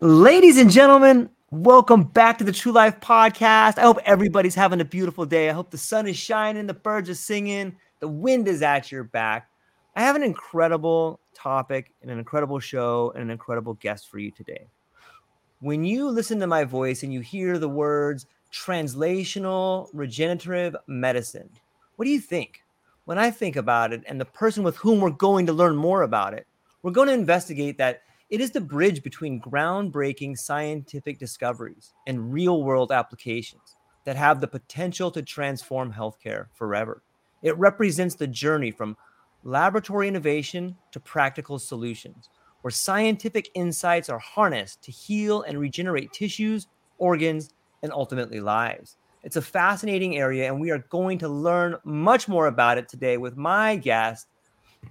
Ladies and gentlemen, welcome back to the True Life Podcast. I hope everybody's having a beautiful day. I hope the sun is shining, the birds are singing, the wind is at your back. I have an incredible topic and an incredible show and an incredible guest for you today. When you listen to my voice and you hear the words translational regenerative medicine, what do you think? When I think about it and the person with whom we're going to learn more about it, we're going to investigate that it is the bridge between groundbreaking scientific discoveries and real world applications that have the potential to transform healthcare forever. It represents the journey from laboratory innovation to practical solutions, where scientific insights are harnessed to heal and regenerate tissues, organs, and ultimately lives. It's a fascinating area, and we are going to learn much more about it today with my guest,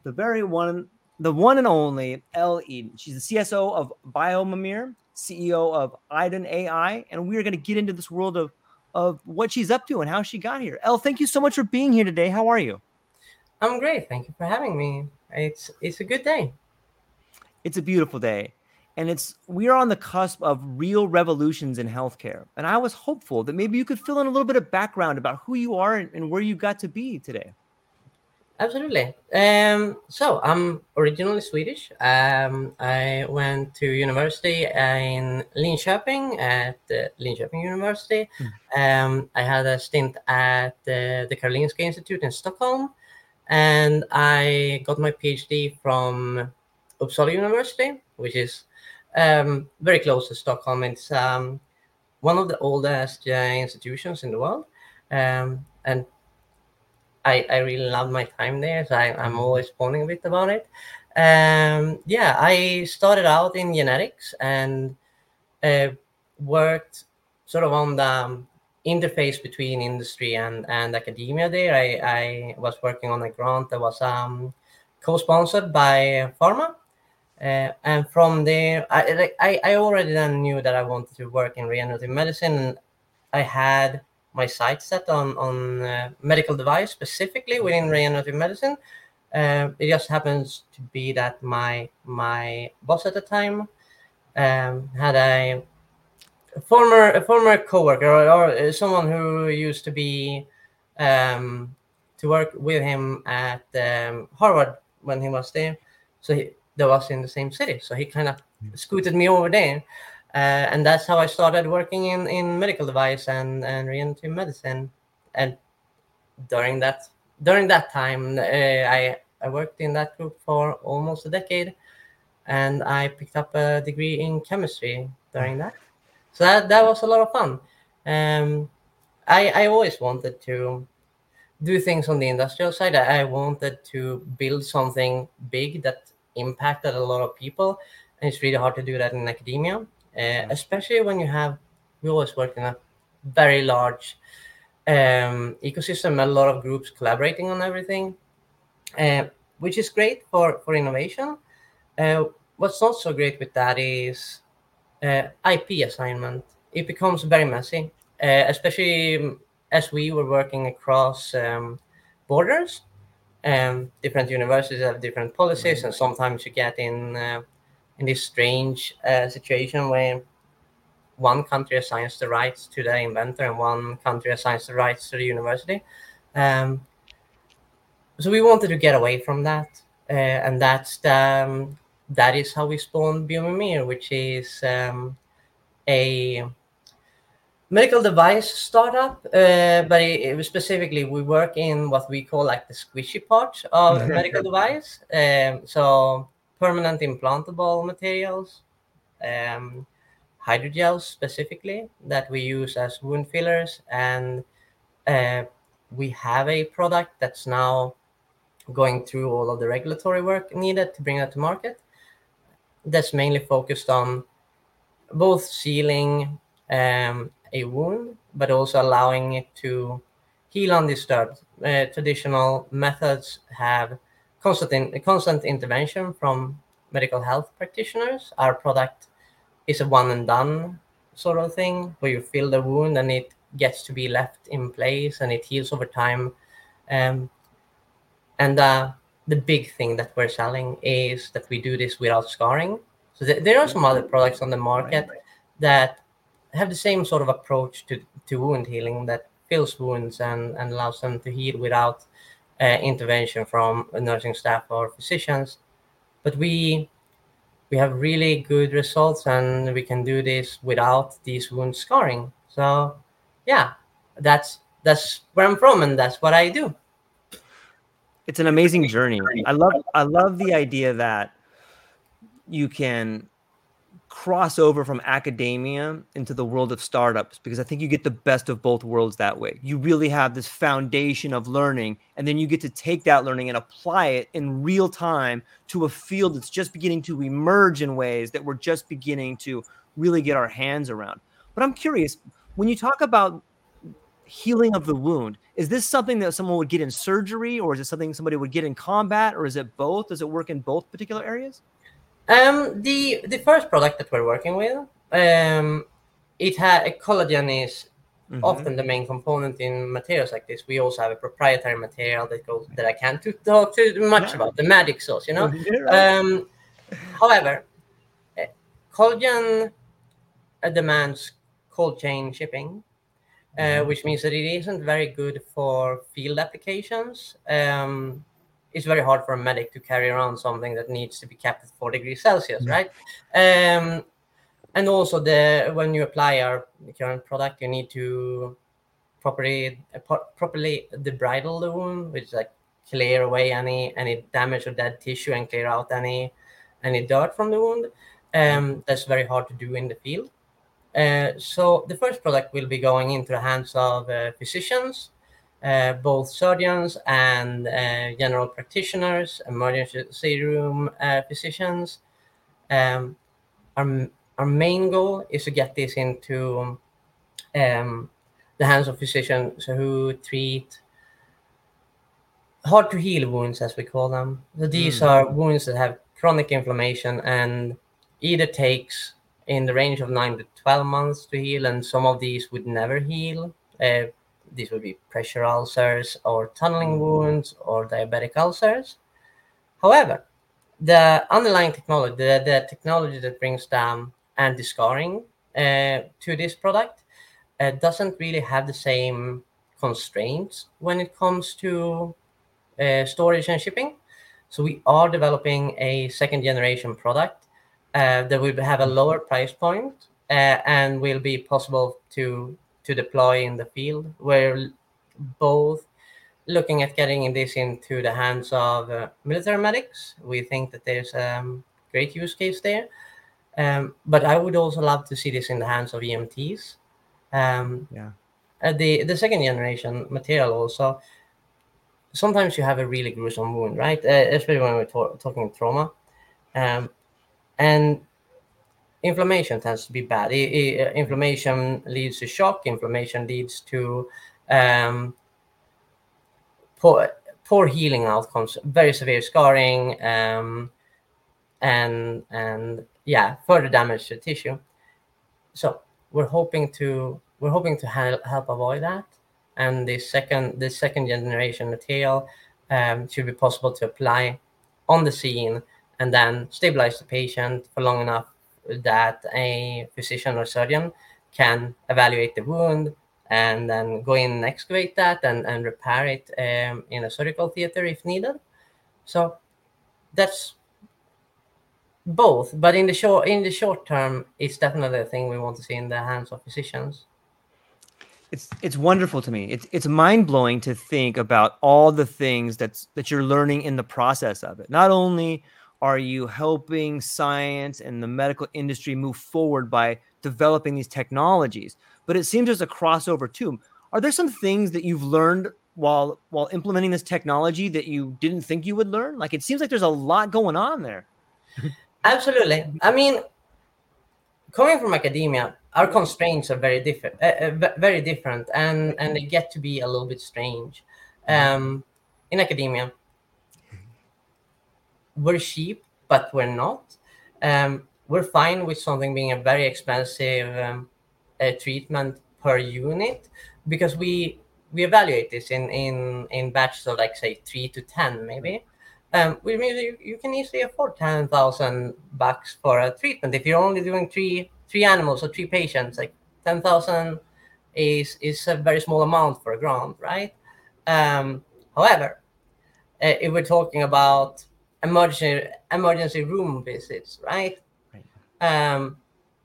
the very one the one and only Elle Edin. She's the CSO of Biomimir, CEO of Iden AI, and we are going to get into this world of of what she's up to and how she got here. Elle, thank you so much for being here today. How are you? I'm great. Thank you for having me. It's it's a good day. It's a beautiful day. And it's we are on the cusp of real revolutions in healthcare. And I was hopeful that maybe you could fill in a little bit of background about who you are and, and where you got to be today. Absolutely. Um, so I'm originally Swedish. Um, I went to university in Linköping at the Linköping University. Um, I had a stint at the, the Karolinska Institute in Stockholm, and I got my PhD from Uppsala University, which is um, very close to Stockholm. It's um, one of the oldest uh, institutions in the world, um, and I, I really love my time there. So I, I'm always phoning a bit about it. Um, yeah, I started out in genetics and uh, worked sort of on the interface between industry and, and academia there. I, I was working on a grant that was um, co-sponsored by pharma. Uh, and from there, I, I, I already then knew that I wanted to work in regenerative medicine. I had my sights set on on uh, medical device specifically within regenerative medicine. Uh, it just happens to be that my my boss at the time um, had a former a former coworker or, or someone who used to be um, to work with him at um, Harvard when he was there. So he, that was in the same city. So he kind of scooted me over there. Uh, and that's how I started working in, in medical device and, and regenerative medicine. And during that during that time, uh, I I worked in that group for almost a decade, and I picked up a degree in chemistry during that. So that that was a lot of fun. Um, I I always wanted to do things on the industrial side. I wanted to build something big that impacted a lot of people, and it's really hard to do that in academia uh, especially when you have we always work in a very large um, ecosystem, a lot of groups collaborating on everything, uh, which is great for for innovation. Uh, what's not so great with that is uh, IP assignment. It becomes very messy, uh, especially as we were working across um, borders. Um, different universities have different policies, and sometimes you get in uh, in this strange uh, situation where one country assigns the rights to the inventor and one country assigns the rights to the university. Um, so we wanted to get away from that, uh, and that's the, um, that is how we spawned Biomimir, which is um, a medical device startup, uh, but it, it, was specifically we work in what we call like the squishy part of medical device. Um, so permanent implantable materials, um, hydrogels specifically that we use as wound fillers, and uh, we have a product that's now going through all of the regulatory work needed to bring that to market. That's mainly focused on both sealing um, a wound, but also allowing it to heal undisturbed. Uh, traditional methods have constant in, constant intervention from medical health practitioners. Our product is a one and done sort of thing where you fill the wound and it gets to be left in place and it heals over time. Um, and uh, the big thing that we're selling is that we do this without scarring. So th- there are some other products on the market that have the same sort of approach to, to wound healing that fills wounds and, and allows them to heal without Uh, intervention from nursing staff or physicians. But we we have really good results and we can do this without these wound scarring. So yeah, that's that's where I'm from and that's what I do. It's an amazing journey. I love I love the idea that you can cross over from academia into the world of startups because I think you get the best of both worlds that way. You really have this foundation of learning, and then you get to take that learning and apply it in real time to a field that's just beginning to emerge in ways that we're just beginning to really get our hands around. But I'm curious when you talk about healing of the wound, is this something that someone would get in surgery, or is it something somebody would get in combat, or is it both? Does it work in both particular areas? Um, the the first product that we're working with, um, it had a collagen is mm-hmm. often the main component in materials like this. We also have a proprietary material that goes that I can't talk too much about the magic sauce, you know. Um, however, eh, collagen uh, demands cold chain shipping, uh, mm-hmm. which means that it isn't very good for field applications. Um, it's very hard for a medic to carry around something that needs to be kept at four degrees Celsius, mm. right? Um, and also the when you apply our current product, you need to properly uh, properly debride the wound, which is like clear away any any damage or dead tissue and clear out any any dirt from the wound. Um, that's very hard to do in the field. Uh, so the first product will be going into the hands of uh, physicians uh, both surgeons and uh, general practitioners, emergency room uh, physicians. Um, our, our main goal is to get this into um, the hands of physicians who treat hard to heal wounds, as we call them. So these mm. are wounds that have chronic inflammation and either takes in the range of nine to 12 months to heal, and some of these would never heal. Uh, these would be pressure ulcers or tunneling wounds or diabetic ulcers. However, the underlying technology, the, the technology that brings down anti-scarring uh, to this product, uh, doesn't really have the same constraints when it comes to uh, storage and shipping. So we are developing a second generation product uh, that will have a lower price point, uh, and will be possible to to deploy in the field. We're both looking at getting this into the hands of uh, military medics. We think that there's a um, great use case there. Um, but I would also love to see this in the hands of EMTs. Um, yeah. Uh, the the second generation material also. Sometimes you have a really gruesome wound, right? Uh, especially when we're to- talking trauma, um, and inflammation tends to be bad. I, inflammation leads to shock. Inflammation leads to um, poor, poor healing outcomes, very severe scarring, um, and and yeah, further damage to tissue. So we're hoping to we're hoping to help, help avoid that. And the second the second generation material um, should be possible to apply on the scene and then stabilize the patient for long enough that a physician or surgeon can evaluate the wound and then go in and excavate that and, and repair it um, in a surgical theater if needed. So that's both, but in the short in the short term, it's definitely a thing we want to see in the hands of physicians. It's it's wonderful to me. It's it's mind blowing to think about all the things that's that you're learning in the process of it. Not only are you helping science and the medical industry move forward by developing these technologies, but it seems there's a crossover too. Are there some things that you've learned while while implementing this technology that you didn't think you would learn? Like it seems like there's a lot going on there. Absolutely. I mean, coming from academia, our constraints are very different, uh, very different, and and they get to be a little bit strange. Um, in academia, we're cheap, but we're not. Um, we're fine with something being a very expensive um, uh, treatment per unit because we we evaluate this in in in batches of like say three to ten maybe um, which means you, you can easily afford ten thousand bucks for a treatment if you're only doing three three animals or three patients. Like ten thousand is is a very small amount for a grant, right? Um, however, uh, if we're talking about emergency emergency room visits, right? right. Um,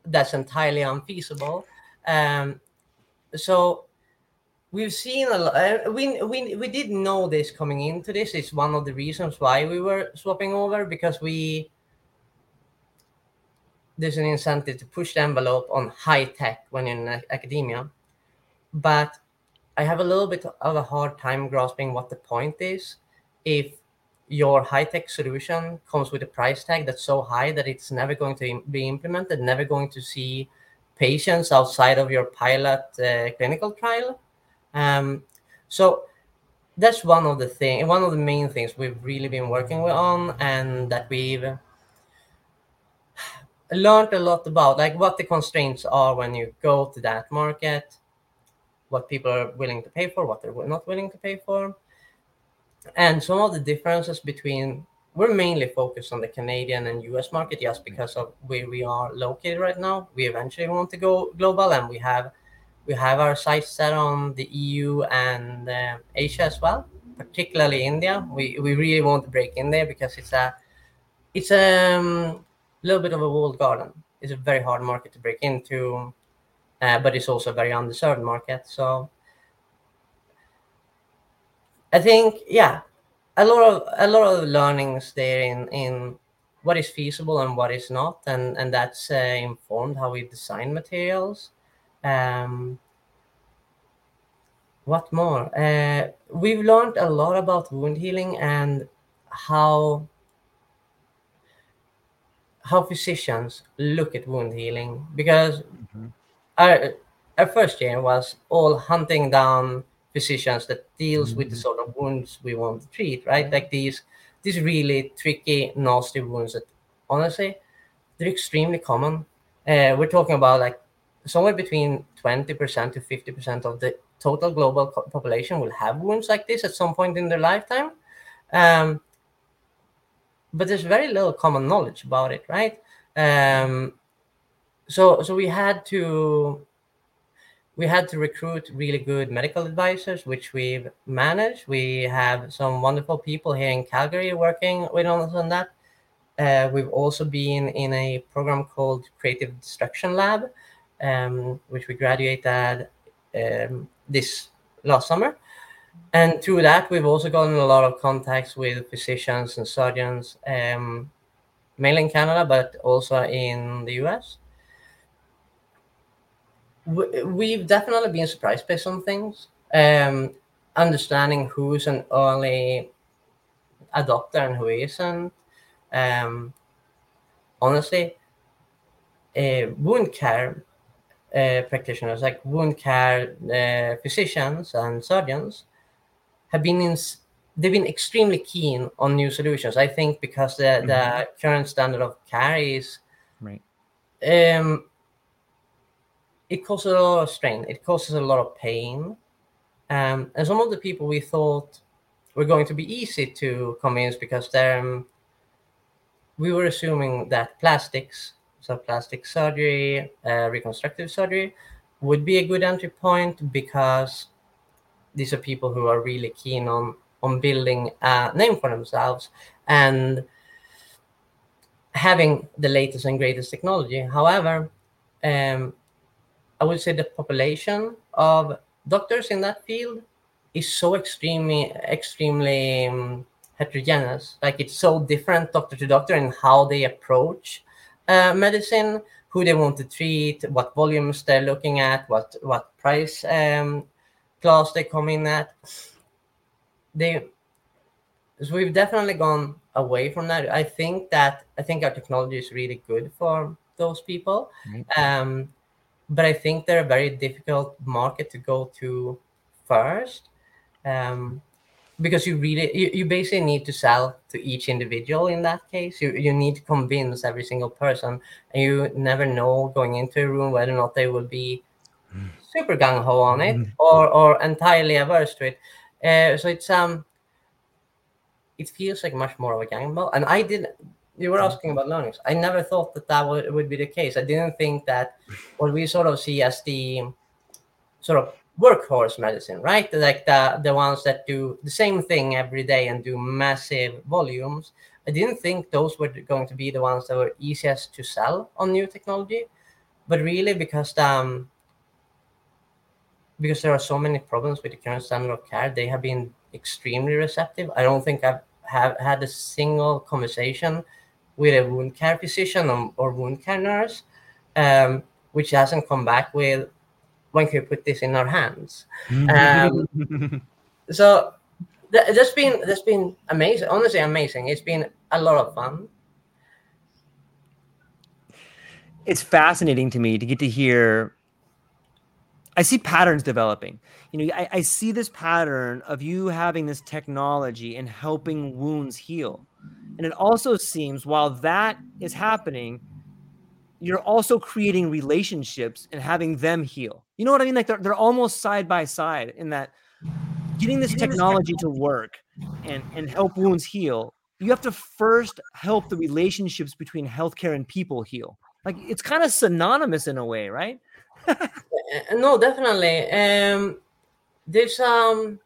that's entirely unfeasible. Um, so we've seen a lot. Uh, we, we we did know this coming into this. It's one of the reasons why we were swapping over because we there's an incentive to push the envelope on high tech when you're in academia, but I have a little bit of a hard time grasping what the point is if your high tech solution comes with a price tag that's so high that it's never going to be implemented, never going to see patients outside of your pilot uh, clinical trial. Um, so that's one of the thing, one of the main things we've really been working on, and that we've learned a lot about, like what the constraints are when you go to that market, what people are willing to pay for, what they're not willing to pay for, and some of the differences between. We're mainly focused on the Canadian and US market just because of where we are located right now. We eventually want to go global, and we have we have our sights set on the EU and uh, Asia as well, particularly India. We, we really want to break in there because it's a it's a um, little bit of a walled garden. It's a very hard market to break into, uh, but it's also a very underserved market. So I think yeah, a lot of a lot of learnings there in in what is feasible and what is not, and and that's uh, informed how we design materials um, what more? Uh, we've learned a lot about wound healing and how how physicians look at wound healing because mm-hmm. our our first year was all hunting down physicians that deals mm-hmm. with the mm-hmm. sort of wounds we want to treat, right? Like these these really tricky, nasty wounds that honestly they're extremely common. Uh, we're talking about like somewhere between 20% to 50% of the total global population will have wounds like this at some point in their lifetime. Um, but there's very little common knowledge about it, right? Um, so, so we had to we had to recruit really good medical advisors, which we've managed. We have some wonderful people here in Calgary working with us on that. Uh, we've also been in a program called Creative Destruction Lab, um, which we graduated um, this last summer. And through that, we've also gotten a lot of contacts with physicians and surgeons, um, mainly in Canada, but also in the US. We've definitely been surprised by some things. Um, understanding who's an early adopter and who isn't. Um, honestly, uh, wound care uh, practitioners, like wound care uh, physicians and surgeons, have been in, they've been extremely keen on new solutions. I think because the, mm-hmm. the current standard of care is right. Um, it causes a lot of strain. It causes a lot of pain. Um, and some of the people we thought were going to be easy to convince because they're, um, we were assuming that plastics so plastic surgery, uh, reconstructive surgery would be a good entry point because these are people who are really keen on on building a name for themselves and having the latest and greatest technology. However, um, I would say the population of doctors in that field is so extremely extremely um, heterogeneous. Like it's so different doctor to doctor in how they approach uh, medicine, who they want to treat, what volumes they're looking at, what what price um, class they come in at. They so we've definitely gone away from that. I think that I think our technology is really good for those people. Mm-hmm. Um, but I think they're a very difficult market to go to first. Um, because you really you, you basically need to sell to each individual in that case you, you need to convince every single person and you never know going into a room whether or not they will be super gung-ho on it mm-hmm. or or entirely averse to it uh, so it's um it feels like much more of a gamble and i did you were asking about learnings i never thought that that would, would be the case i didn't think that what we sort of see as the sort of workhorse medicine, right? Like the the ones that do the same thing every day and do massive volumes. I didn't think those were going to be the ones that were easiest to sell on new technology, but really because um because there are so many problems with the current standard of care, they have been extremely receptive. I don't think I've have had a single conversation with a wound care physician or, wound care nurse, um, which hasn't come back with when can we put this in our hands? Um, so th- that's been that's been amazing. Honestly, amazing. It's been a lot of fun. It's fascinating to me to get to hear. I see patterns developing. You know, I, I see this pattern of you having this technology and helping wounds heal. And it also seems while that is happening, you're also creating relationships and having them heal. You know what I mean? Like they're, they're almost side by side in that getting this technology to work and, and help wounds heal. You have to first help the relationships between healthcare and people heal. Like it's kind of synonymous in a way, right? No, definitely. Um, there's um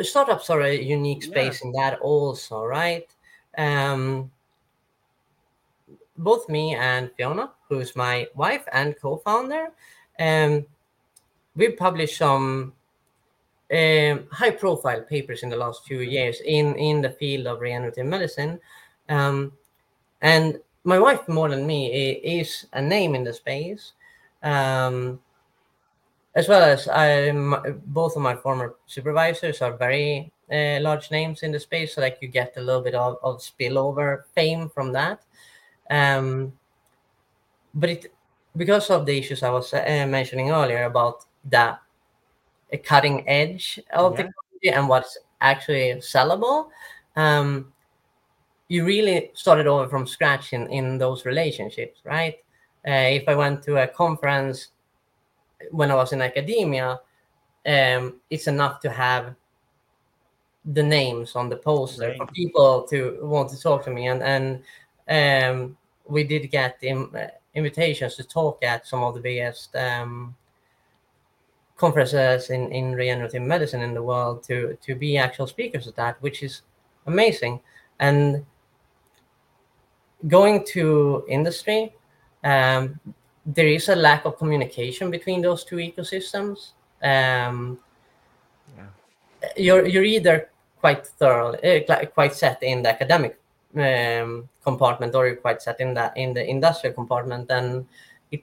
startups are a unique space yeah. in that also, right? Um, both me and Fiona, who's my wife and co-founder, um, we published some um, high-profile papers in the last few years in in the field of regenerative medicine, um, and my wife more than me is a name in the space, um, as well as I, both of my former supervisors are very uh, large names in the space, so like you get a little bit of, of spillover fame from that. Um, but it because of the issues I was uh, mentioning earlier about that a cutting edge of yeah. technology and what's actually sellable, um, you really started over from scratch in, in those relationships, right? Uh, if I went to a conference when I was in academia, um, it's enough to have the names on the poster right. for people to want to talk to me and and um, we did get in, uh, invitations to talk at some of the biggest um, conferences in, in regenerative medicine in the world to to be actual speakers at that, which is amazing. And going to industry, um, there is a lack of communication between those two ecosystems. Um, yeah. You're you're either quite thorough, uh, quite set in the academic um, compartment or you're quite set in that in the industrial compartment then it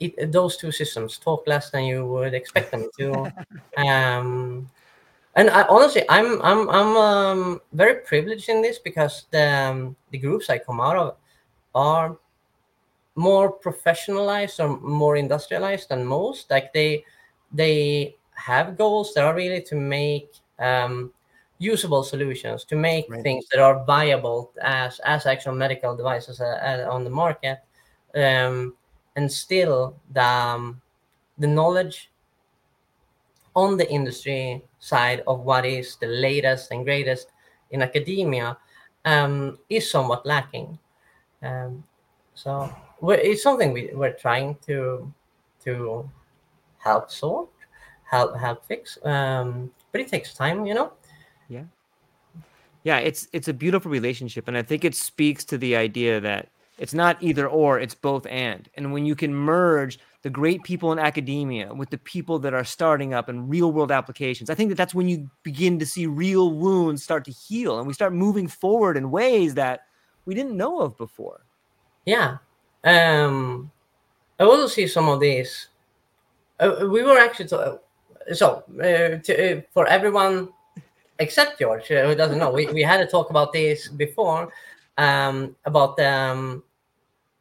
it those two systems talk less than you would expect them to um, and I, honestly i'm i'm i'm um, very privileged in this because the um, the groups i come out of are more professionalized or more industrialized than most. Like they they have goals that are really to make um, usable solutions, to make right. things that are viable as as actual medical devices uh, uh, on the market, um, and still the um, the knowledge on the industry side of what is the latest and greatest in academia um, is somewhat lacking. Um, so it's something we, we're trying to to help sort, help help fix. Um, but it takes time, you know. Yeah. Yeah, it's it's a beautiful relationship, and I think it speaks to the idea that it's not either or, it's both and. And when you can merge the great people in academia with the people that are starting up in real world applications, I think that that's when you begin to see real wounds start to heal and we start moving forward in ways that we didn't know of before. Yeah. Um, I also see some of these. Uh, we were actually, so uh, to, uh, for everyone except George, uh, who doesn't know, we, we had a talk about this before um, about um,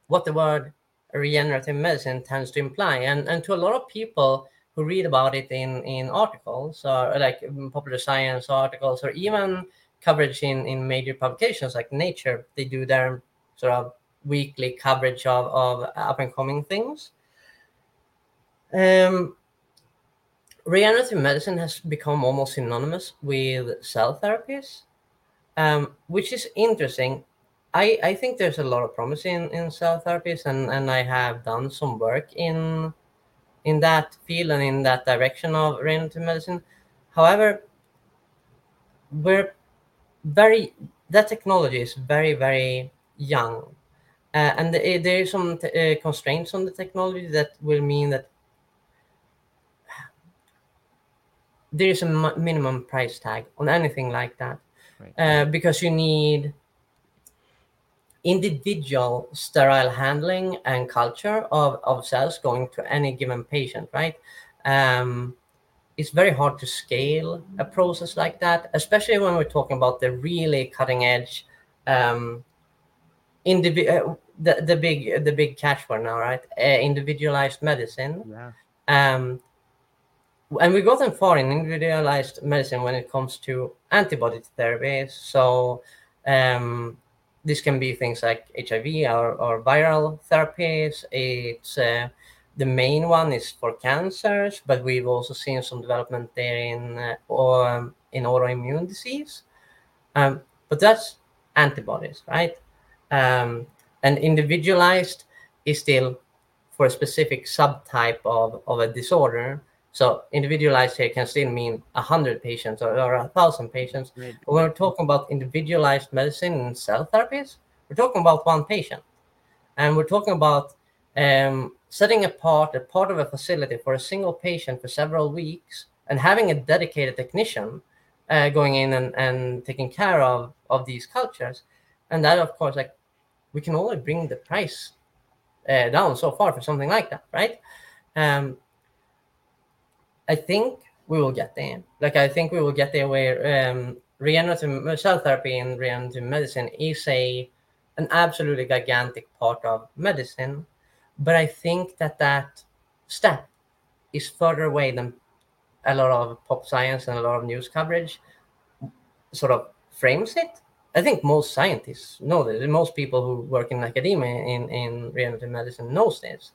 what the word regenerative medicine tends to imply. And, and to a lot of people who read about it in, in articles or like popular science articles or even coverage in, in major publications like Nature, they do their sort of weekly coverage of, of up and coming things. Um, regenerative medicine has become almost synonymous with cell therapies, um, which is interesting. I, I think there's a lot of promise in, in cell therapies, and, and I have done some work in in that field and in that direction of regenerative medicine. However, we're very that technology is very very young, uh, and the, there is some t- uh, constraints on the technology that will mean that there is a m- minimum price tag on anything like that, right. uh, because you need individual sterile handling and culture of, of cells going to any given patient, right? Um, it's very hard to scale a process like that, especially when we're talking about the really cutting edge, um, indivi- uh, the, the big the big catchword now, right? Uh, individualized medicine. Yeah. Um, and we've gotten far in individualized medicine when it comes to antibody therapies. So um, this can be things like HIV or, or viral therapies. It's uh, the main one is for cancers, but we've also seen some development there in uh, or, um, in autoimmune disease. Um, but that's antibodies, right? Um, and individualized is still for a specific subtype of, of a disorder. So individualized here can still mean a hundred patients or, or a thousand patients. But when we're talking about individualized medicine and cell therapies, we're talking about one patient, and we're talking about um, setting apart a part of a facility for a single patient for several weeks and having a dedicated technician uh, going in and, and taking care of of these cultures, and that of course like we can only bring the price uh, down so far for something like that, right? Um, I think we will get there. Like I think we will get there where um, regenerative cell therapy and regenerative medicine is a an absolutely gigantic part of medicine, but I think that that step is further away than a lot of pop science and a lot of news coverage sort of frames it. I think most scientists know this. Most people who work in academia in, in regenerative medicine knows this.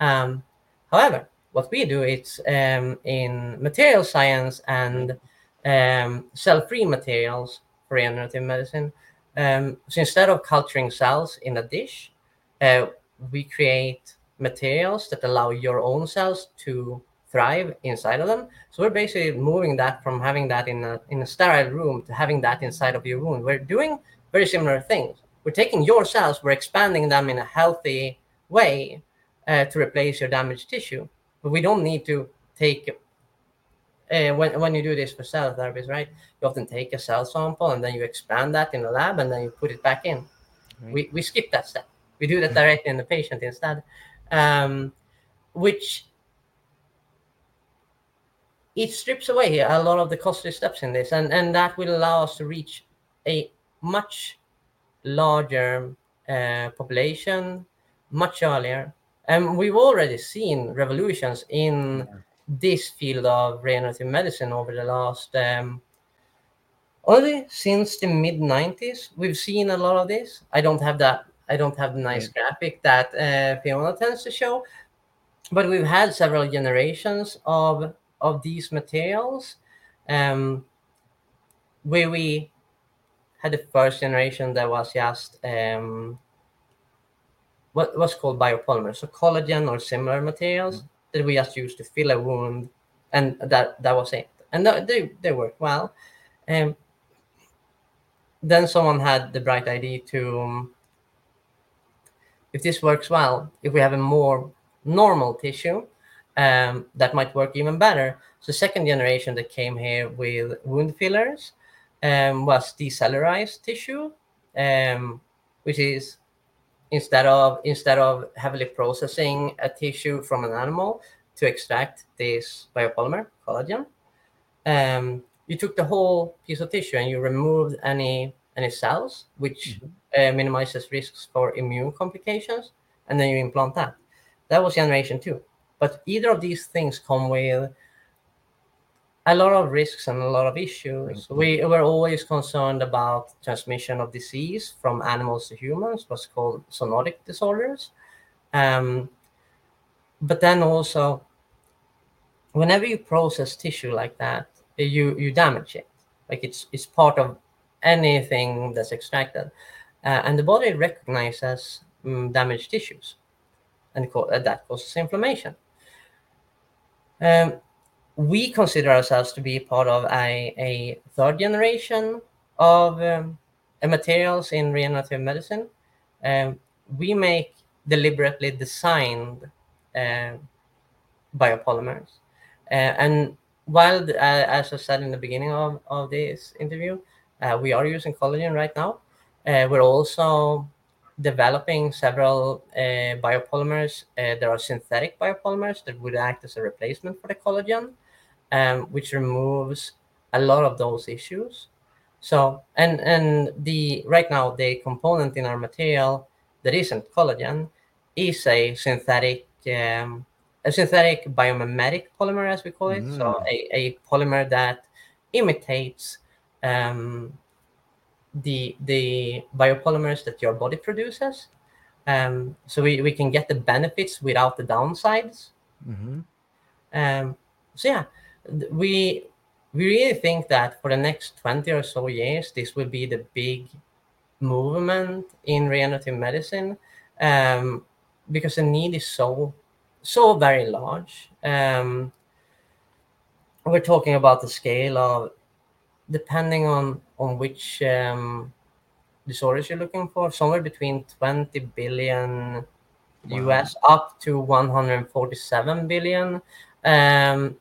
Um, however, what we do is um, in material science and um, cell-free materials for regenerative medicine. Um, so instead of culturing cells in a dish, uh, we create materials that allow your own cells to thrive inside of them. So we're basically moving that from having that in a in a sterile room to having that inside of your wound. We're doing very similar things. We're taking your cells, we're expanding them in a healthy way uh, to replace your damaged tissue. But we don't need to take uh, when when you do this for cell therapies, right? You often take a cell sample and then you expand that in the lab and then you put it back in. Right. We we skip that step. We do that mm-hmm. directly in the patient instead, um, which it strips away a lot of the costly steps in this, and and that will allow us to reach a much larger uh, population much earlier. And we've already seen revolutions in Yeah. this field of regenerative medicine over the last um, only since the mid 90s we've seen a lot of this i don't have that i don't have the nice graphic that uh, fiona tends to show but we've had several generations of of these materials um, where we had the first generation that was just um, what was called biopolymer. So collagen or similar materials that we just used to fill a wound and that that was it. And th- they, they worked well. Um, then someone had the bright idea to um, if this works well if we have a more normal tissue um, that might work even better. So second generation that came here with wound fillers um, was decellularized tissue um, which is instead of instead of heavily processing a tissue from an animal to extract this biopolymer collagen um, you took the whole piece of tissue and you removed any any cells which uh, minimizes risks for immune complications and then you implant that. That was generation two. But either of these things come with a lot of risks and a lot of issues. We were always concerned about transmission of disease from animals to humans what's called zoonotic disorders. Um, but then also whenever you process tissue like that you you damage it. Like it's it's part of anything that's extracted. Uh, and the body recognizes um, damaged tissues and co- that causes inflammation. Um, we consider ourselves to be part of a, a third generation of um, uh, materials in regenerative medicine um, we make deliberately designed uh, biopolymers uh, and while, uh, as I said in the beginning of, of this interview, uh, we are using collagen right now. Uh, we're also developing several biopolymers. There are synthetic biopolymers that would act as a replacement for the collagen, um, which removes a lot of those issues. So, and and the right now the component in our material that isn't collagen is a synthetic um, a synthetic biomimetic polymer, as we call it. So a, a polymer that imitates um, the the biopolymers that your body produces. Um, so we, we can get the benefits without the downsides. Mm-hmm. Um, so yeah, we we really think that for the next 20 or so years, this will be the big movement in regenerative medicine um, because the need is so so very large. Um, we're talking about the scale of depending on on which um, disorders you're looking for, somewhere between 20 billion US up to 147 billion um,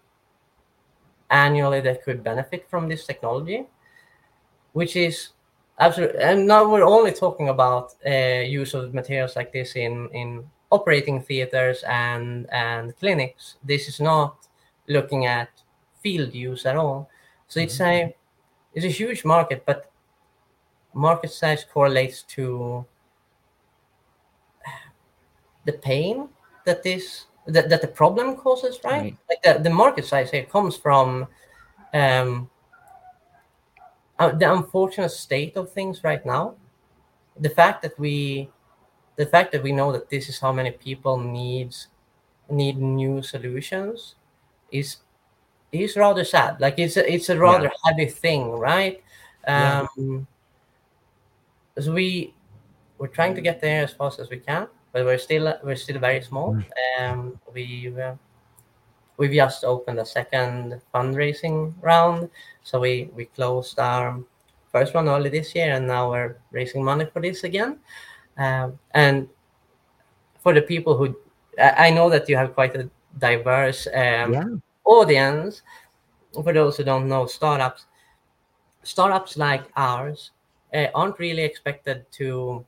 annually that could benefit from this technology, which is absolutely. And now we're only talking about uh, use of materials like this in in operating theaters and and clinics. This is not looking at field use at all. So it's a it's a huge market, but market size correlates to the pain that this that, that the problem causes, right? Right. Like the, the market size here comes from um, uh, the unfortunate state of things right now. The fact that we the fact that we know that this is how many people needs need new solutions is is rather sad. Like it's a, it's a rather heavy thing, right? Yeah. Um, so we we're trying to get there as fast as we can, but we're still we're still very small. Um, we've uh, we've just opened a second fundraising round, so we we closed our first one early this year, and now we're raising money for this again. Um, and for the people who I I know that you have quite a diverse um, Yeah. audience. For those who don't know, startups startups like ours uh, aren't really expected to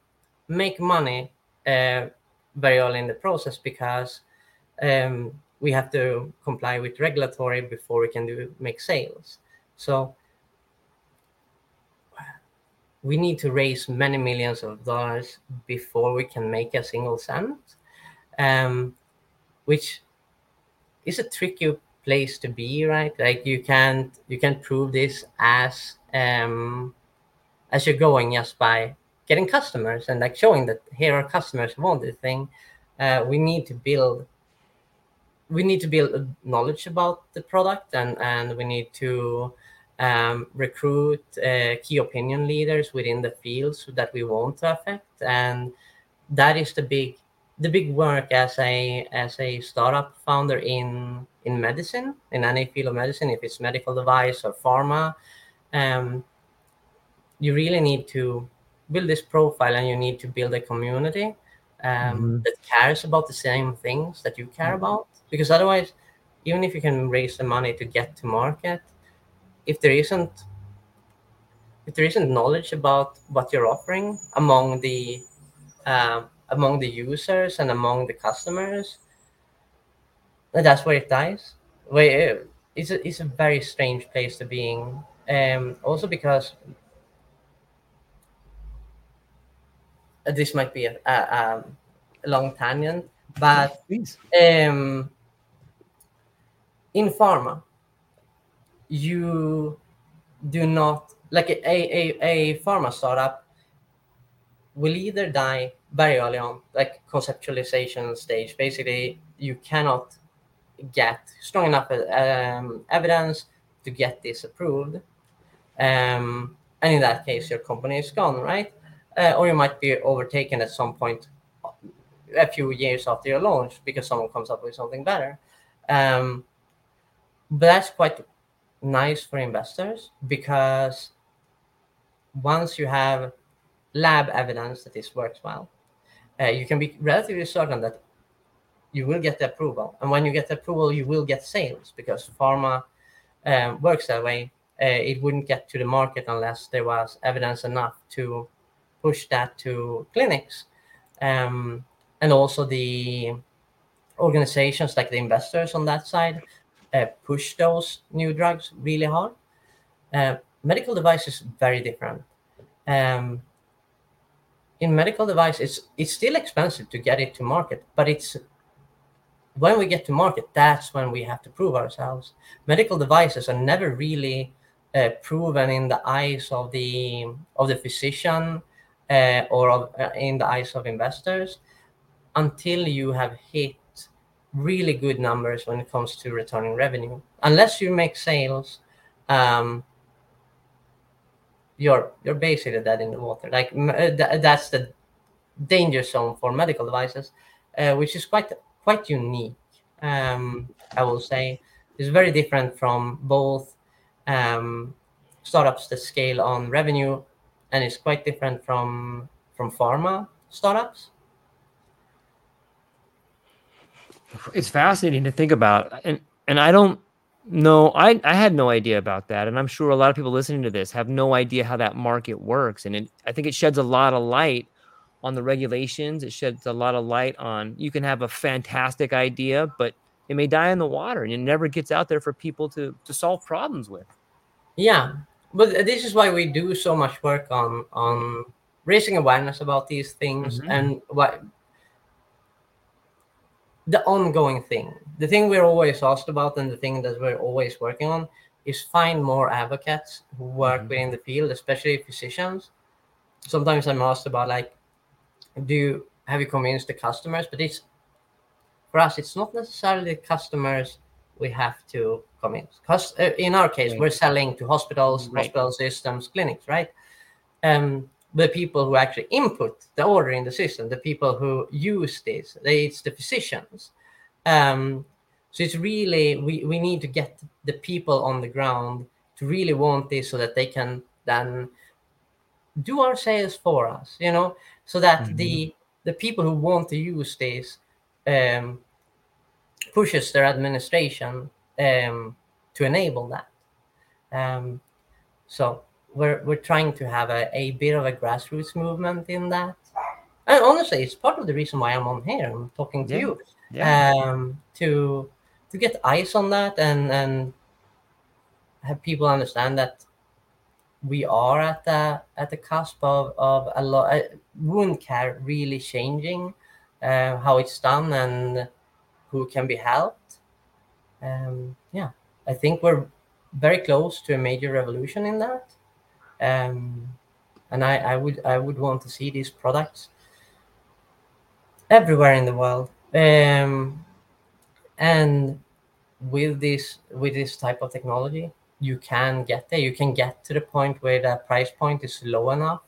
make money uh, very early in the process because um, we have to comply with regulatory before we can do make sales. So we need to raise many millions of dollars before we can make a single cent, um, which is a tricky place to be, right? Like you can't you can't prove this as um, as you're going just by getting customers and like showing that here are customers who want this thing. Uh, we need to build we need to build knowledge about the product and and we need to um, recruit uh, key opinion leaders within the fields that we want to affect and that is the big the big work as a as a startup founder in in medicine in any field of medicine if it's medical device or pharma um, you really need to build this profile and you need to build a community um, mm-hmm. that cares about the same things that you care mm-hmm. about because otherwise even if you can raise the money to get to market if there isn't if there isn't knowledge about what you're offering among the um, among the users and among the customers that's where it dies where it's a, it's a very strange place to be in um, also because this might be a, a, um, a long tangent but um, in pharma you do not like a, a, a pharma startup will either die very early on like conceptualization stage. Basically you cannot get strong enough um, evidence to get this approved. Um, and in that case your company is gone right or you might be overtaken at some point a few years after your launch because someone comes up with something better um, but that's quite nice for investors because once you have lab evidence that this works well, uh, you can be relatively certain that you will get the approval. And when you get the approval, you will get sales because pharma um, works that way. Uh, it wouldn't get to the market unless there was evidence enough to push that to clinics. Um, and also the organizations like the investors on that side uh, push those new drugs really hard. Uh, medical device is very different. Um, in medical device, it's it's still expensive to get it to market, but it's when we get to market, that's when we have to prove ourselves. Medical devices are never really uh, proven in the eyes of the of the physician uh, or of, uh, in the eyes of investors until you have hit really good numbers when it comes to returning revenue. Unless you make sales, um, you're you're basically dead in the water. Like uh, th- that's the danger zone for medical devices, uh, which is quite quite unique. Um, I will say it's very different from both um, startups that scale on revenue, and it's quite different from from pharma startups. It's fascinating to think about and and i don't know i i had no idea about that and i'm sure a lot of people listening to this have no idea how that market works and it, i think it sheds a lot of light on the regulations. It sheds a lot of light on you can have a fantastic idea but it may die in the water and it never gets out there for people to to solve problems with. Yeah but this is why we do so much work on on raising awareness about these things mm-hmm. and what the ongoing thing, the thing we're always asked about, and the thing that we're always working on is find more advocates who work mm-hmm. within the field, especially physicians. Sometimes I'm asked about like, do you have you convinced the customers? But it's for us, it's not necessarily the customers we have to convince. Because uh, in our case, right. we're selling to hospitals, right. hospital systems, clinics, right? Um, the people who actually input the order in the system, the people who use this, they, it's the physicians. Um, so it's really we, we need to get the people on the ground to really want this so that they can then do our sales for us, you know, so that mm-hmm. the the people who want to use this um, pushes their administration um, to enable that. Um, so we're we're trying to have a, a bit of a grassroots movement in that. And honestly, it's part of the reason why I'm on here. I'm talking to yeah. you yeah. Um, to to get eyes on that and and have people understand that we are at the at the cusp of, of a lot uh, wound care really changing uh, how it's done and who can be helped. Um, yeah, I think we're very close to a major revolution in that. Um, and I, I would I would want to see these products everywhere in the world. Um, and with this with this type of technology, you can get there. You can get to the point where the price point is low enough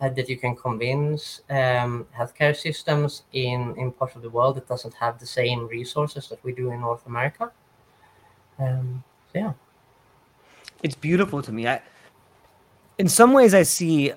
that you can convince um, healthcare systems in in parts of the world that doesn't have the same resources that we do in North America. Um, so yeah, it's beautiful to me. I, in some ways, I see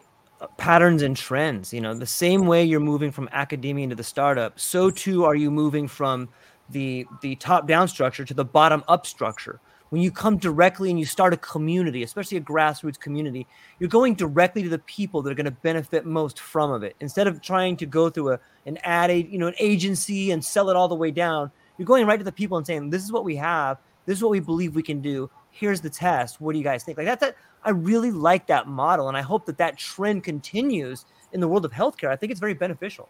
patterns and trends. You know, the same way you're moving from academia into the startup, so too are you moving from the the top down structure to the bottom up structure when you come directly and you start a community, especially a grassroots community, you're going directly to the people that are going to benefit most from of it. Instead of trying to go through a an ad, you know, an agency and sell it all the way down, you're going right to the people and saying, "This is what we have. This is what we believe we can do. Here's the test. What do you guys think?" Like that. That I really like that model, and I hope that that trend continues in the world of healthcare. I think it's very beneficial.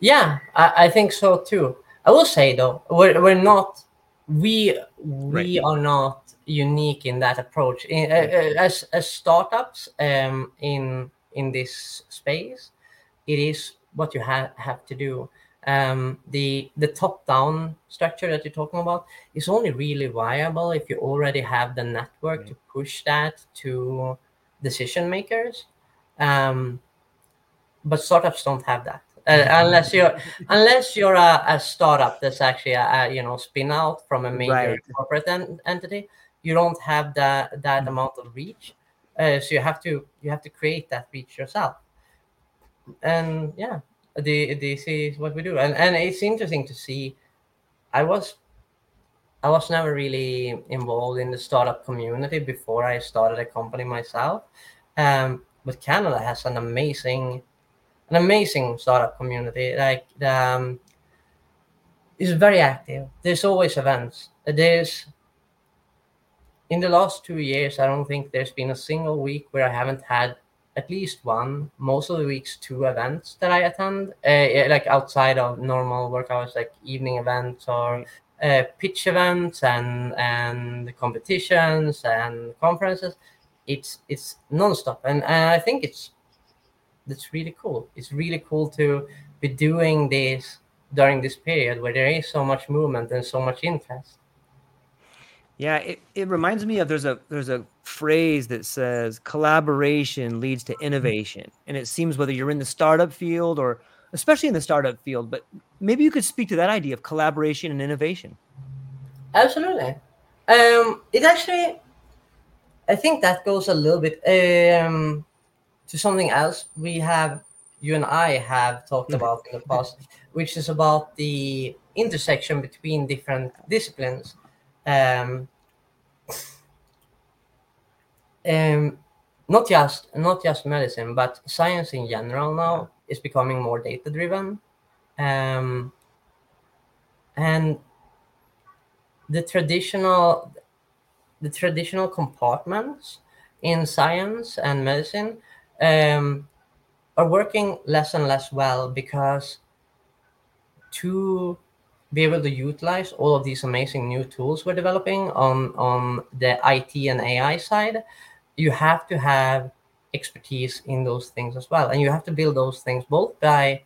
Yeah, I, I think so too. I will say though, we're, we're not we we right. are not unique in that approach. In, uh, as as startups um, in in this space, it is what you have have to do. Um, the the top down structure that you're talking about is only really viable if you already have the network right. to push that to decision makers. Um, but startups don't have that unless you're unless you're a, a startup that's actually a, a, you know spin out from a major right. corporate en- entity you don't have that that mm-hmm. amount of reach uh, so you have to you have to create that reach yourself and yeah the this is what we do and and it's interesting to see i was i was never really involved in the startup community before i started a company myself um, but canada has an amazing an amazing startup community. Like um, is very active. There's always events. There's in the last two years, I don't think there's been a single week where I haven't had at least one. Most of the weeks, two events that I attend, uh, like outside of normal work hours, like evening events or uh, pitch events and and competitions and conferences. It's it's nonstop, and, and I think it's that's really cool. It's really cool to be doing this during this period where there is so much movement and so much interest. Yeah, it, it reminds me of there's a there's a phrase that says collaboration leads to innovation. And it seems whether you're in the startup field or especially in the startup field, but maybe you could speak to that idea of collaboration and innovation. Absolutely. Um, it actually I think that goes a little bit um, to something else we have you and I have talked mm-hmm. about in the past, which is about the intersection between different disciplines. Um, um, not just not just medicine, but science in general now is becoming more data driven, um, and the traditional the traditional compartments in science and medicine um, are working less and less well because to be able to utilize all of these amazing new tools we're developing on on the IT and AI side, you have to have expertise in those things as well, and you have to build those things both by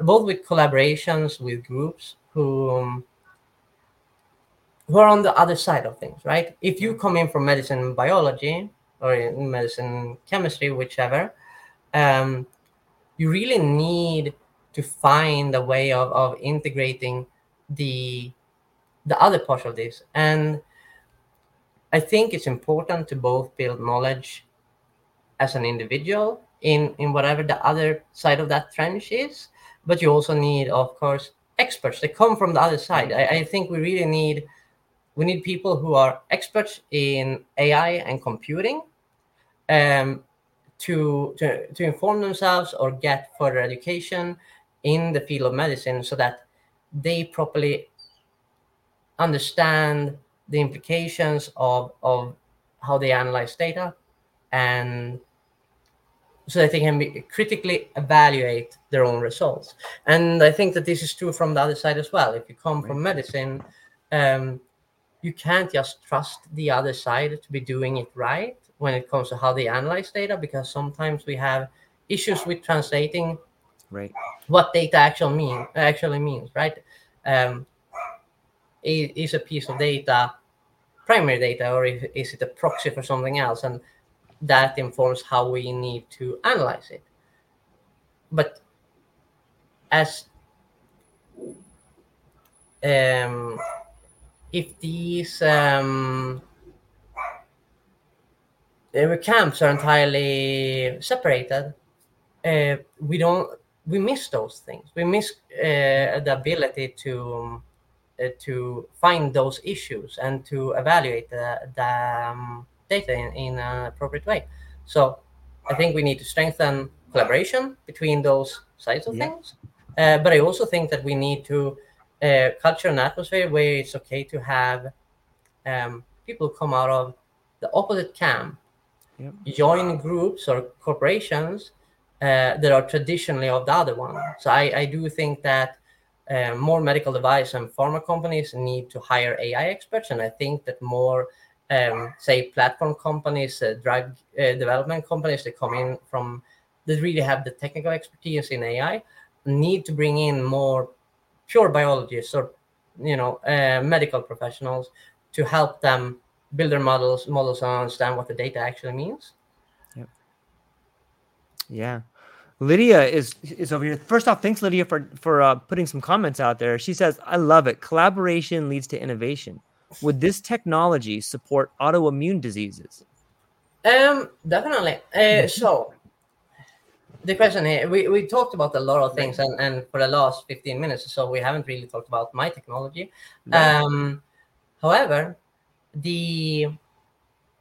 both with collaborations with groups who um, who are on the other side of things, right? If you come in from medicine and biology, or in medicine, chemistry, whichever, um, you really need to find a way of, of integrating the the other part of this. And I think it's important to both build knowledge as an individual in in whatever the other side of that trench is, but you also need, of course, experts that come from the other side. I, I think we really need we need people who are experts in AI and computing um, to, to, to inform themselves or get further education in the field of medicine so that they properly understand the implications of, of how they analyze data and so that they can be, critically evaluate their own results. And I think that this is true from the other side as well. If you come from medicine, um, you can't just trust the other side to be doing it right when it comes to how they analyze data, because sometimes we have issues with translating right what data actually mean actually means, right? Um, is a piece of data primary data or is it a proxy for something else? And that informs how we need to analyze it. But as um, if these um, camps are entirely separated, uh, we don't we miss those things. We miss uh, the ability to uh, to find those issues and to evaluate the, the um, data in, in an appropriate way. So I think we need to strengthen collaboration between those sides of yeah. things. Uh, but I also think that we need to uh, culture an atmosphere where it's okay to have um, people come out of the opposite camp, join groups or corporations uh, that are traditionally of the other one. So I, I do think that uh, more medical device and pharma companies need to hire AI experts, and I think that more, um, say, platform companies, uh, drug uh, development companies that come in from that really have the technical expertise in AI need to bring in more pure biologists or you know uh, medical professionals to help them build their models models and understand what the data actually means. Yep. Yeah. Lydia is is over here. First off, thanks Lydia for for uh, putting some comments out there. She says, "I love it. Collaboration leads to innovation. Would this technology support autoimmune diseases?" Um, definitely. Uh, so the question here, we, we talked about a lot of things, and, and for the last 15 minutes so, we haven't really talked about my technology. Um, however, the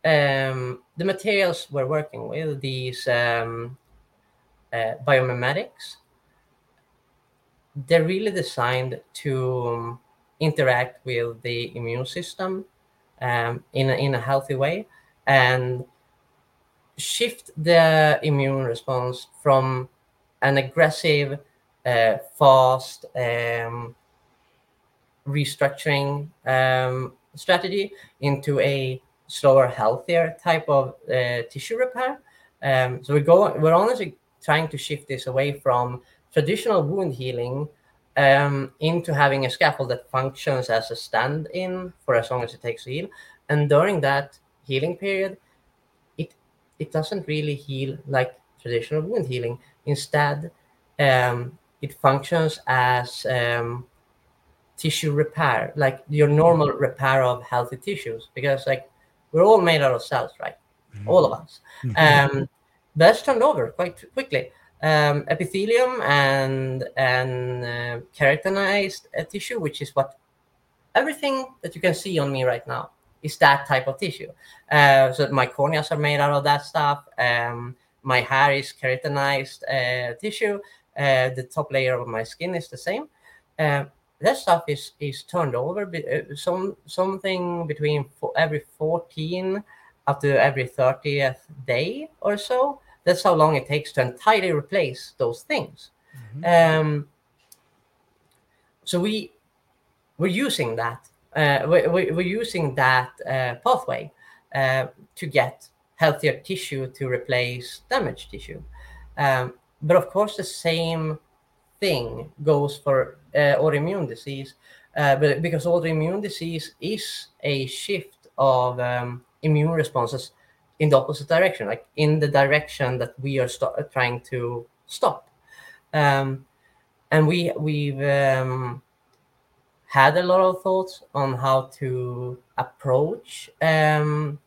um, the materials we're working with, these um, uh, biomimetics, they're really designed to um, interact with the immune system um, in, a, in a healthy way and shift the immune response from an aggressive, uh, fast um, restructuring um, strategy into a slower, healthier type of uh, tissue repair. Um, so we're going, we're honestly trying to shift this away from traditional wound healing um, into having a scaffold that functions as a stand-in for as long as it takes to heal. And during that healing period, it it doesn't really heal like traditional wound healing. Instead, um, it functions as um, tissue repair, like your normal repair of healthy tissues, because like we're all made out of cells, right? Mm-hmm. All of us. Mm-hmm. Um, that's turned over quite quickly. Um, epithelium and and uh, keratinized uh, tissue, which is what everything that you can see on me right now is that type of tissue. Uh, so my corneas are made out of that stuff. Um, my hair is keratinized uh, tissue. Uh, the top layer of my skin is the same. Uh, that stuff is is turned over. Some something between every fourteen up to every 30th day or so. That's how long it takes to entirely replace those things. Mm-hmm. Um, so we we're using that. Uh, we, we're using that uh, pathway uh, to get healthier tissue to replace damaged tissue. Um, but of course, the same thing goes for uh, autoimmune disease, uh, but because autoimmune disease is a shift of um, immune responses in the opposite direction, like in the direction that we are st- trying to stop. Um, and we we've um, had a lot of thoughts on how to approach um,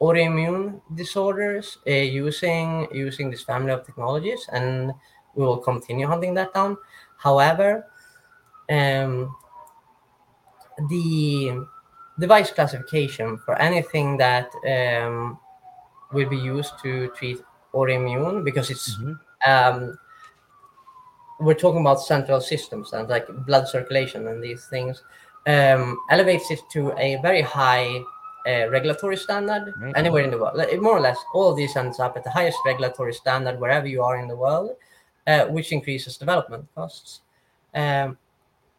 autoimmune disorders uh, using using this family of technologies, and we will continue hunting that down. However, um, the device classification for anything that um, will be used to treat autoimmune because it's mm-hmm. um, we're talking about central systems and like blood circulation and these things um, elevates it to a very high uh, regulatory standard anywhere in the world. More or less, all of these ends up at the highest regulatory standard wherever you are in the world, uh, which increases development costs. Um,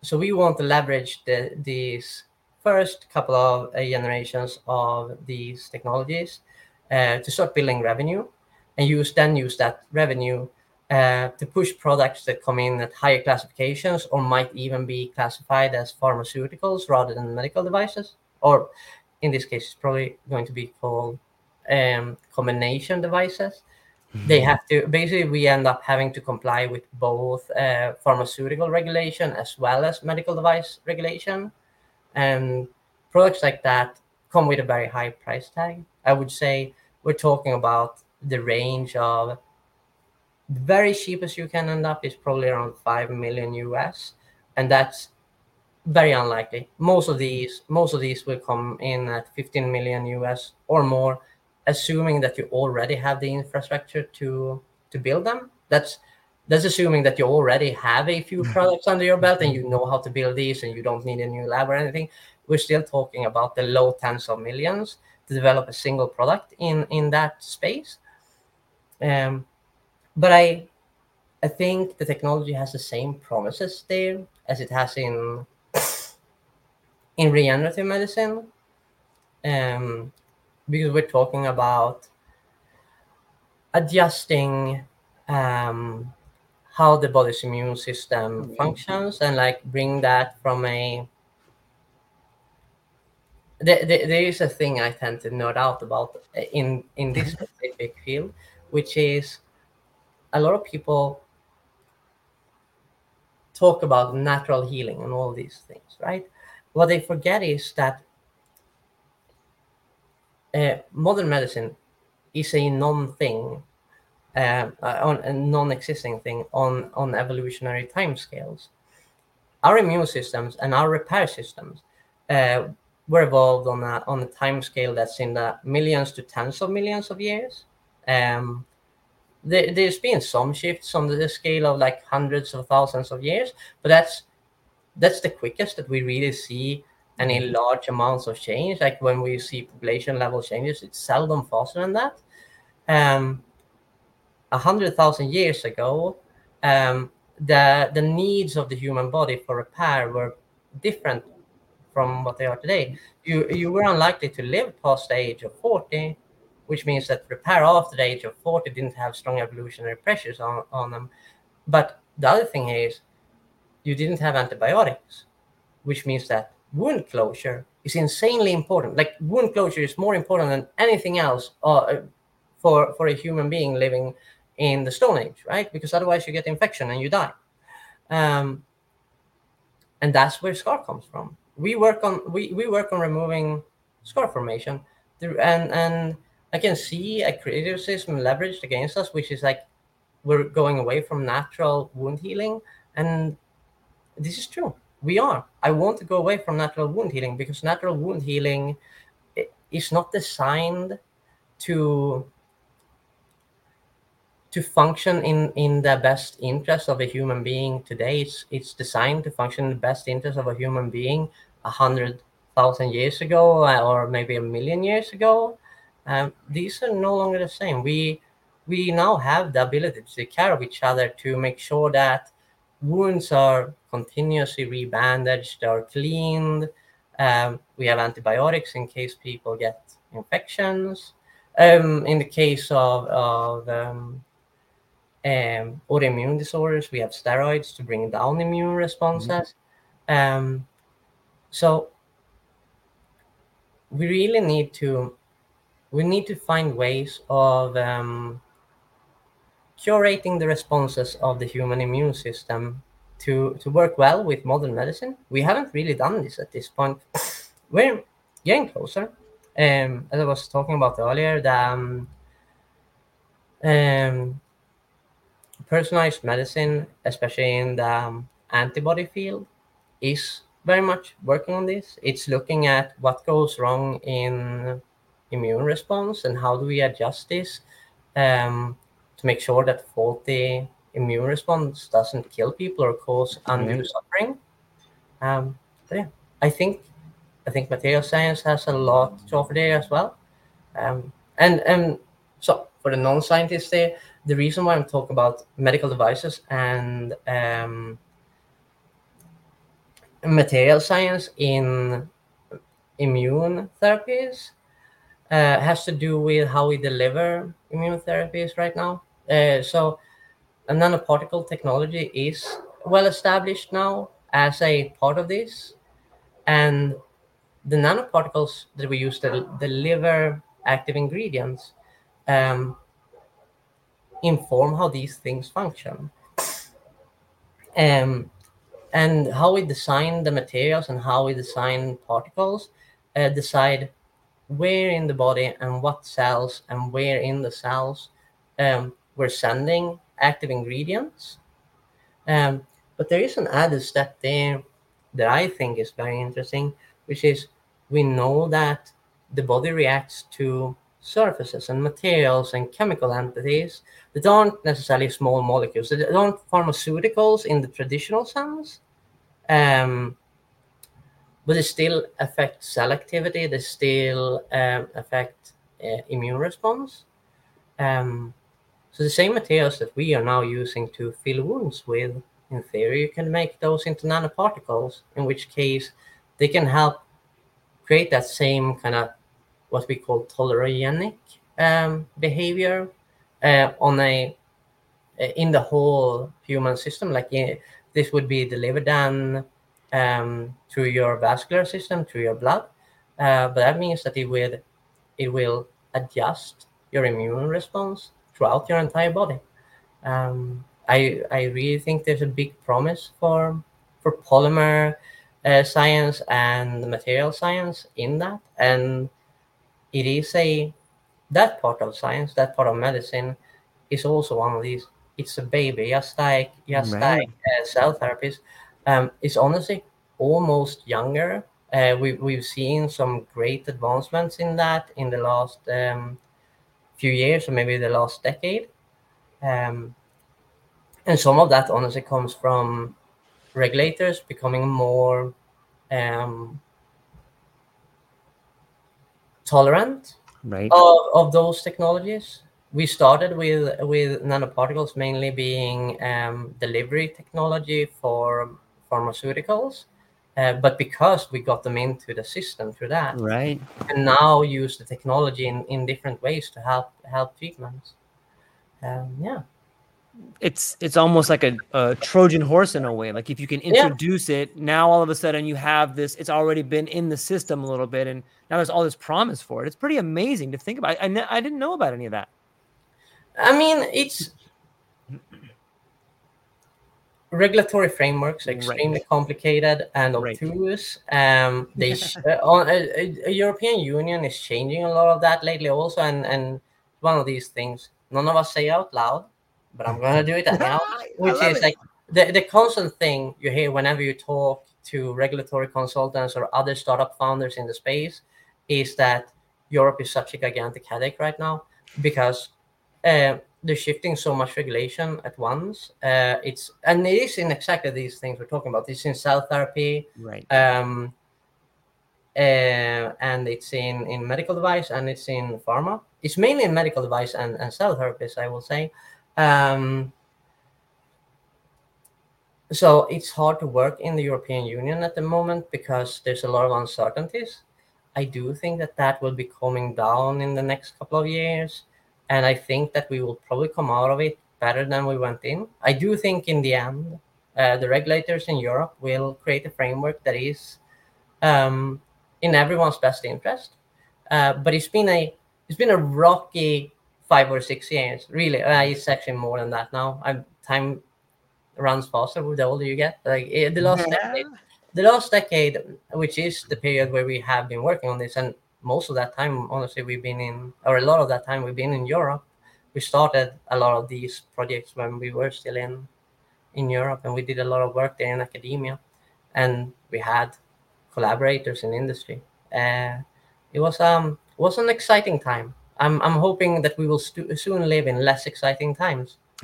so we want to leverage the, these first couple of uh, generations of these technologies uh, to start building revenue, and use then use that revenue uh, to push products that come in at higher classifications or might even be classified as pharmaceuticals rather than medical devices, or in this case, it's probably going to be called um, combination devices. They have to basically, we end up having to comply with both uh, pharmaceutical regulation as well as medical device regulation. And products like that come with a very high price tag. I would say we're talking about the range of the very cheapest you can end up is probably around 5 million US. And that's very unlikely. Most of these, most of these will come in at 15 million US or more, assuming that you already have the infrastructure to to build them. That's that's assuming that you already have a few products under your belt and you know how to build these and you don't need a new lab or anything. We're still talking about the low tens of millions to develop a single product in in that space. Um, but I I think the technology has the same promises there as it has in in regenerative medicine. Um, because we're talking about adjusting um, how the body's immune system Mhm. functions and like bring that from a there, there, there is a thing I tend to nerd out about in in this specific field, which is a lot of people talk about natural healing and all these things, right? What they forget is that uh, modern medicine is a non-thing, uh, on a non-existing thing on on evolutionary timescales. Our immune systems and our repair systems uh, were evolved on a on a time scale that's in the millions to tens of millions of years. Um, there, there's been some shifts on the scale of like hundreds of thousands of years, but that's that's the quickest that we really see any large amounts of change. Like when we see population level changes, it's seldom faster than that. Um, a hundred thousand years ago, um, the the needs of the human body for repair were different from what they are today. You you were unlikely to live past the age of forty, which means that repair after the age of forty didn't have strong evolutionary pressures on, on them. But the other thing is, you didn't have antibiotics, which means that wound closure is insanely important. Like wound closure is more important than anything else uh, for for a human being living in the Stone Age, right? Because otherwise you get infection and you die. Um, and that's where scar comes from. We work on we, we work on removing scar formation, through, and and I can see a criticism leveraged against us, which is like we're going away from natural wound healing, and this is true. We are. I want to go away from natural wound healing because natural wound healing is not designed to to function in in the best interest of a human being today. It's it's designed to function in the best interest of a human being a hundred thousand years ago uh, or maybe a million years ago. Um, these are no longer the same. We we now have the ability to take care of each other to make sure that wounds are continuously rebandaged or cleaned. Um, we have antibiotics in case people get infections. Um, in the case of, of um, um, autoimmune disorders, we have steroids to bring down immune responses. Um, so we really need to we need to find ways of um, curating the responses of the human immune system to to work well with modern medicine. We haven't really done this at this point. We're getting closer. Um, as I was talking about earlier, the um, um, personalized medicine, especially in the um, antibody field, is very much working on this. It's looking at what goes wrong in immune response and how do we adjust this um, to make sure that faulty immune response doesn't kill people or cause undue Mhm. suffering. Um, but yeah, I think I think material science has a lot to offer there as well. Um, and and so for the non-scientists there, the reason why I'm talking about medical devices and um, material science in immune therapies uh, has to do with how we deliver immune therapies right now. Uh, so, a nanoparticle technology is well established now as a part of this, and the nanoparticles that we use to deliver active ingredients um, inform how these things function. Um, and how we design the materials and how we design particles uh, decide where in the body and what cells and where in the cells um, we're sending active ingredients. Um, but there is an added step there that I think is very interesting, which is we know that the body reacts to surfaces and materials and chemical entities that aren't necessarily small molecules, that aren't pharmaceuticals in the traditional sense. Um, but they still affect cell activity, they still um, affect uh, immune response. Um, so the same materials that we are now using to fill wounds with, in theory, you can make those into nanoparticles, in which case they can help create that same kind of what we call tolerogenic um, behavior uh, on a in the whole human system. Like this would be delivered then um, through your vascular system, through your blood. Uh, but that means that it will it will adjust your immune response throughout your entire body. Um, I I really think there's a big promise for for polymer uh, science and material science in that, and it is a that part of science, that part of medicine, is also one of these. It's a baby, just like just right. like uh, cell therapies. Um, it's honestly almost younger. Uh, we we've seen some great advancements in that in the last um, few years, or maybe the last decade. Um, and some of that honestly comes from regulators becoming more um, tolerant right. of, of those technologies. We started with with nanoparticles mainly being um, delivery technology for pharmaceuticals, uh, but because we got them into the system through that, right, and now use the technology in, in different ways to help help treatments. Um, yeah it's it's almost like a, a, Trojan horse in a way. Like if you can introduce yeah. it, now all of a sudden you have this. It's already been in the system a little bit, and now there's all this promise for it. It's pretty amazing to think about. I I, I didn't know about any of that. I mean, it's regulatory frameworks extremely right. complicated and obtuse. Right. Um, they uh, on a, a, European Union is changing a lot of that lately also, and and one of these things none of us say out loud but I'm gonna do it now, which is it. like the, the constant thing you hear whenever you talk to regulatory consultants or other startup founders in the space is that Europe is such a gigantic headache right now because uh, they're shifting so much regulation at once. Uh, it's and it is in exactly these things we're talking about. It's in cell therapy, right? Um, uh, and it's in in medical device and it's in pharma. It's mainly in medical device and, and cell therapies, I will say. Um, so it's hard to work in the European Union at the moment because there's a lot of uncertainties. I do think that that will be coming down in the next couple of years, and I think that we will probably come out of it better than we went in. I do think in the end, uh, the regulators in Europe will create a framework that is um, in everyone's best interest. Uh, but it's been a it's been a rocky five or six years. Really, uh, it's actually more than that now. I'm time runs faster with the older you get. Like eh, the last yeah. decade, the last decade, which is the period where we have been working on this, and most of that time, honestly, we've been in, or a lot of that time, we've been in Europe. We started a lot of these projects when we were still in in Europe, and we did a lot of work there in academia, and we had collaborators in industry. Uh, it was um it was an exciting time I'm I'm hoping that we will stu- soon live in less exciting times.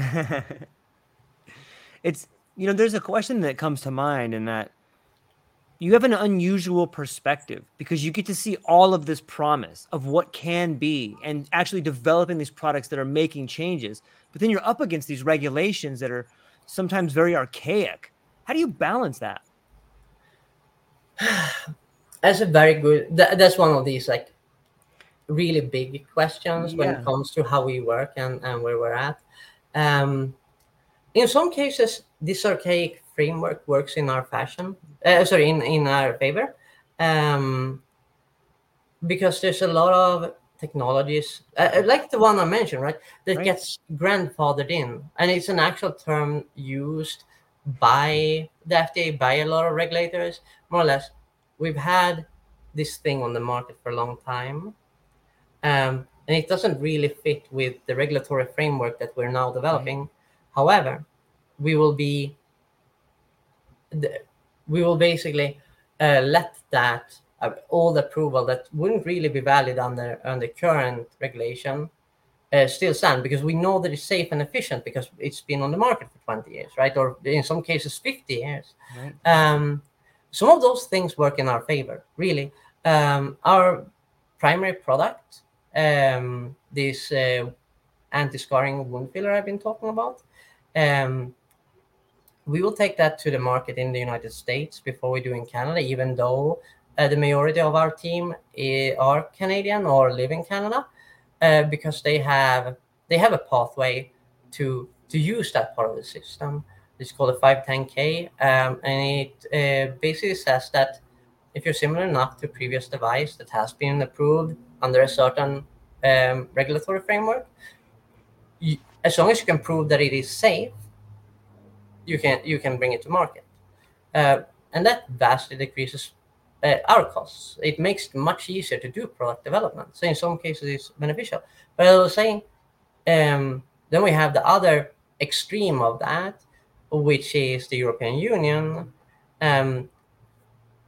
it's you know there's a question that comes to mind in that you have an unusual perspective because you get to see all of this promise of what can be and actually developing these products that are making changes. But then you're up against these regulations that are sometimes very archaic. How do you balance that? That's a very good. That, that's one of these like really big questions yeah. when it comes to how we work and, and where we're at. Um, in some cases, this archaic framework works in our fashion. Uh, sorry, in in our favor, um, because there's a lot of technologies uh, uh, like the one I mentioned, right? That right. gets grandfathered in, and it's an actual term used by the FDA by a lot of regulators. More or less, we've had this thing on the market for a long time, um, and it doesn't really fit with the regulatory framework that we're now developing. Right. However, we will be we will basically uh, let that uh, old approval that wouldn't really be valid under under current regulation uh, still stand because we know that it's safe and efficient because it's been on the market for 20 years, right? Or in some cases, 50 years. Right. Um, some of those things work in our favor, really. Um, our primary product, um, this uh, anti-scarring wound filler I've been talking about, um, we will take that to the market in the United States before we do in Canada, even though uh, the majority of our team eh, are Canadian or live in Canada, uh, because they have they have a pathway to to use that part of the system. It's called a 510K, um, and it uh, basically says that if you're similar enough to a previous device that has been approved under a certain um, regulatory framework, you, as long as you can prove that it is safe you can you can bring it to market, uh, and that vastly decreases uh, our costs. It makes it much easier to do product development. So in some cases, it's beneficial. But I was saying, um, then we have the other extreme of that, which is the European Union, um,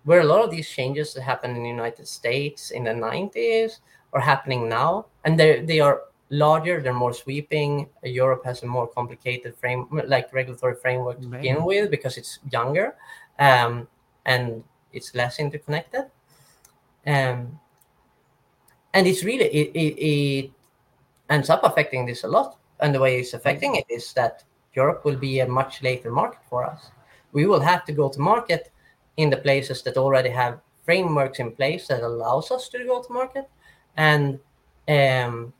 where a lot of these changes that happened in the United States in the 90s are happening now, and they they are larger, they're more sweeping. Europe has a more complicated frame, like regulatory framework to begin with, because it's younger um, and it's less interconnected. Um, and it's really it, it, it ends up affecting this a lot. And the way it's affecting it is that Europe will be a much later market for us. We will have to go to market in the places that already have frameworks in place that allows us to go to market, and um,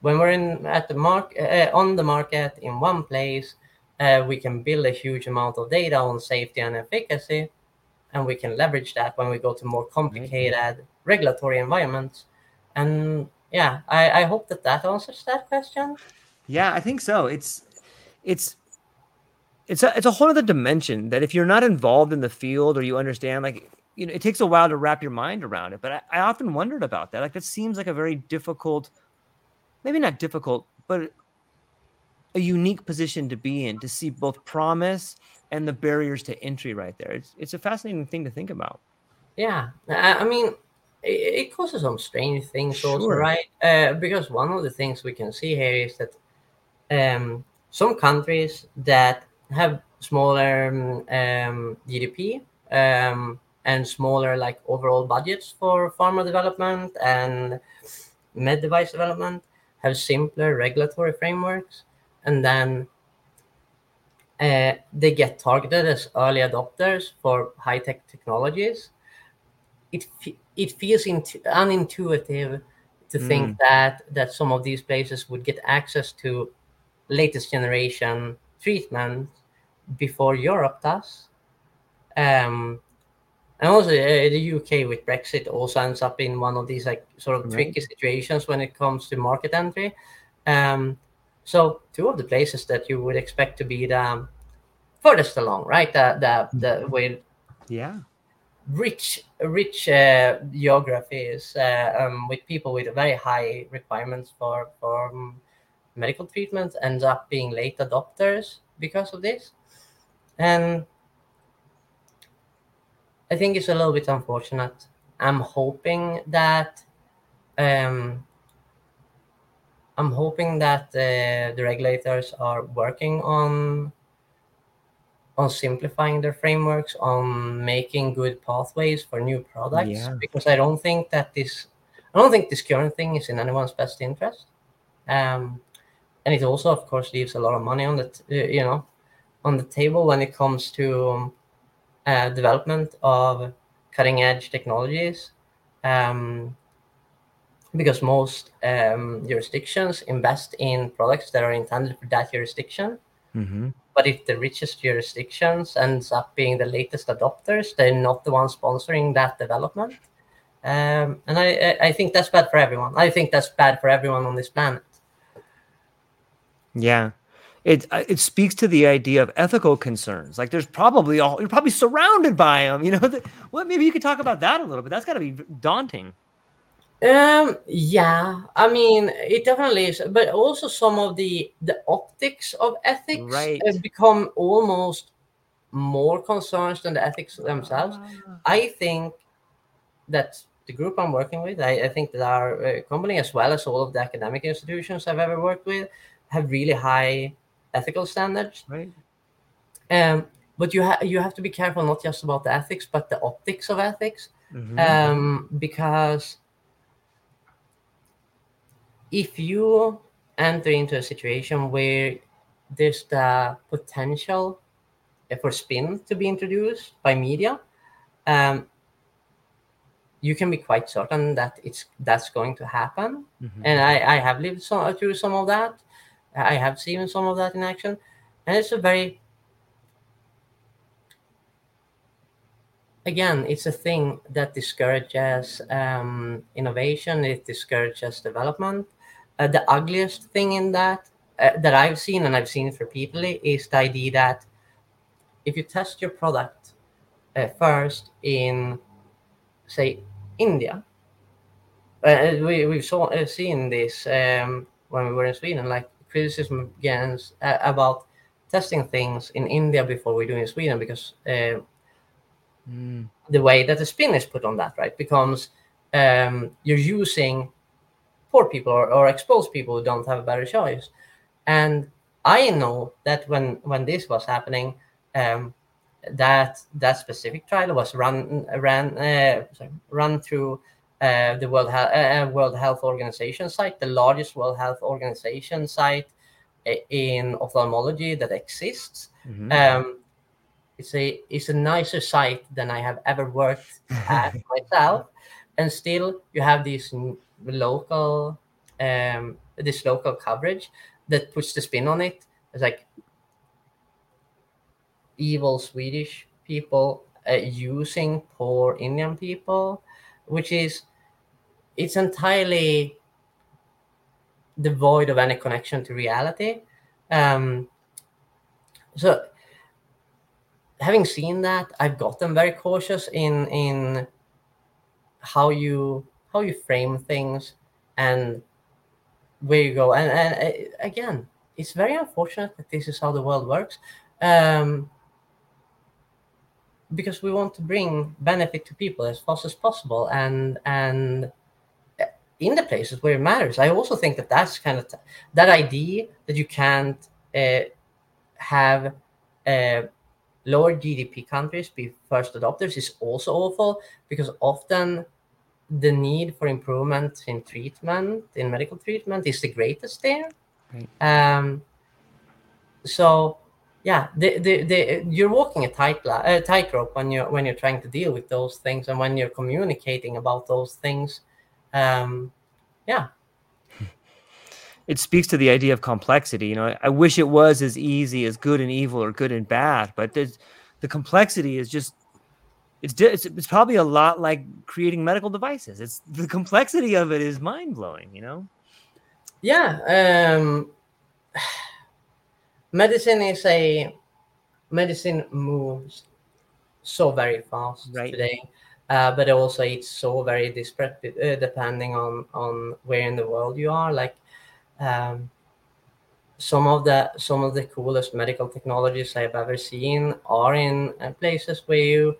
when we're in at the mark uh, on the market in one place, uh, we can build a huge amount of data on safety and efficacy, and we can leverage that when we go to more complicated mm-hmm. regulatory environments. And yeah, I, I hope that that answers that question. Yeah, I think so. It's it's it's a it's a whole other dimension that if you're not involved in the field or you understand like you know it takes a while to wrap your mind around it but I, I often wondered about that like that seems like a very difficult maybe not difficult, but a unique position to be in to see both promise and the barriers to entry right there. It's it's a fascinating thing to think about. Yeah, I mean, it, causes some strange things sure. also, right? Uh, because one of the things we can see here is that um, some countries that have smaller um, GDP um, and smaller like overall budgets for pharma development and med device development have simpler regulatory frameworks, and then uh, they get targeted as early adopters for high tech technologies. It it feels intu- unintuitive to mm. think that that some of these places would get access to latest generation treatment before Europe does. Um, and also uh, the UK with Brexit also ends up in one of these like sort of right. tricky situations when it comes to market entry. Um, so two of the places that you would expect to be the furthest along, right? The the the mm-hmm. with yeah rich rich uh, geographies uh, um, with people with very high requirements for for um, medical treatment ends up being late adopters because of this, and I think it's a little bit unfortunate. I'm hoping that um, I'm hoping that uh, the regulators are working on on simplifying their frameworks, on making good pathways for new products. Yeah. Because I don't think that this, I don't think this current thing is in anyone's best interest. Um, and it also, of course, leaves a lot of money on the, t- you know, on the table when it comes to um, development of cutting edge technologies. Um, because most um, jurisdictions invest in products that are intended for that jurisdiction. Mm-hmm. But if the richest jurisdictions ends up being the latest adopters, they're not the ones sponsoring that development. Um, and I, I- I think that's bad for everyone. I think that's bad for everyone on this planet. Yeah. It uh, it speaks to the idea of ethical concerns. Like there's probably all you're probably surrounded by them. You know, the, well, maybe you could talk about that a little bit. That's got to be daunting. Um, yeah, I mean, it definitely is, but also some of the the optics of ethics Right. have become almost more concerns than the ethics themselves. I think that the group I'm working with, I, I think that our uh, company, as well as all of the academic institutions I've ever worked with, have really high ethical standards. Right. Um, but you have you have to be careful not just about the ethics, but the optics of ethics Mhm. um, because if you enter into a situation where there's the potential for spin to be introduced by media, um, you can be quite certain that it's that's going to happen. Mhm. And I, I have lived some, through some of that. I have seen some of that in action, and it's a very again, it's a thing that discourages um, innovation. It discourages development. Uh, the ugliest thing in that uh, that I've seen, and I've seen it repeatedly, is the idea that if you test your product uh, first in, say, India, uh, we we've saw, uh, seen this um, when we were in Sweden, like criticism against uh, about testing things in India before we do in Sweden because. Uh, Mm. the way that the spin is put on that, right, becomes um, you're using poor people or, or exposed people who don't have a better choice. And I know that when when this was happening, um, that that specific trial was run ran uh, sorry, run through uh, the World Health, uh, World Health Organization site, the largest World Health Organization site in ophthalmology that exists. Mhm. Um, it's a it's a nicer site than I have ever worked at myself, and still you have this local um, this local coverage that puts the spin on it. It's like evil Swedish people uh, using poor Indian people, which is it's entirely devoid of any connection to reality. Um, so having seen that, I've gotten very cautious in in how you how you frame things and where you go. And and uh, again, it's very unfortunate that this is how the world works, um, because we want to bring benefit to people as fast as possible, and and in the places where it matters. I also think that that's kind of t- that idea that you can't uh, have. Uh, lower GDP countries be first adopters is also awful because often the need for improvement in treatment, in medical treatment, is the greatest there. Right. Um, so, yeah, the, the, the, you're walking a tight uh, tightrope when you're when you're trying to deal with those things and when you're communicating about those things. Um, yeah, it speaks to the idea of complexity. You know, I, wish it was as easy as good and evil or good and bad, but the complexity is just it's, it's it's probably a lot like creating medical devices. It's the complexity of it is mind blowing. You know. yeah. Um, medicine is a medicine moves so very fast Right. today uh, but also it's so very disparate uh, depending on on where in the world you are. Like um, some of the some of the coolest medical technologies i've ever seen are in uh, places where you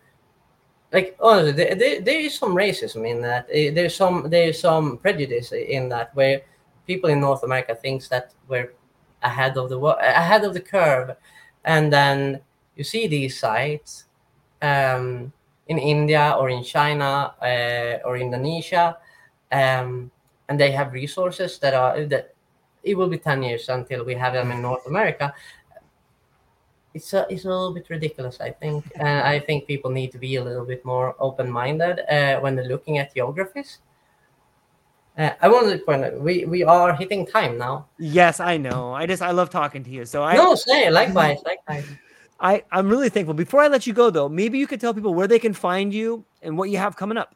like honestly there, there, there is some racism in that. Uh, there's some there's some prejudice in that where people in north america thinks that we're ahead of the ahead of the curve. And then you see these sites um, in India or in China uh, or Indonesia, um, and they have resources that are that it will be 10 years until we have them in North America. It's a, it's a little bit ridiculous, I think. And I think people need to be a little bit more open minded uh, when they're looking at geographies. Uh, I wanted to point out we, we are hitting time now. Yes, I know. I just I love talking to you. So I no say likewise, likewise. I I'm really thankful. Before I let you go though, maybe you could tell people where they can find you and what you have coming up.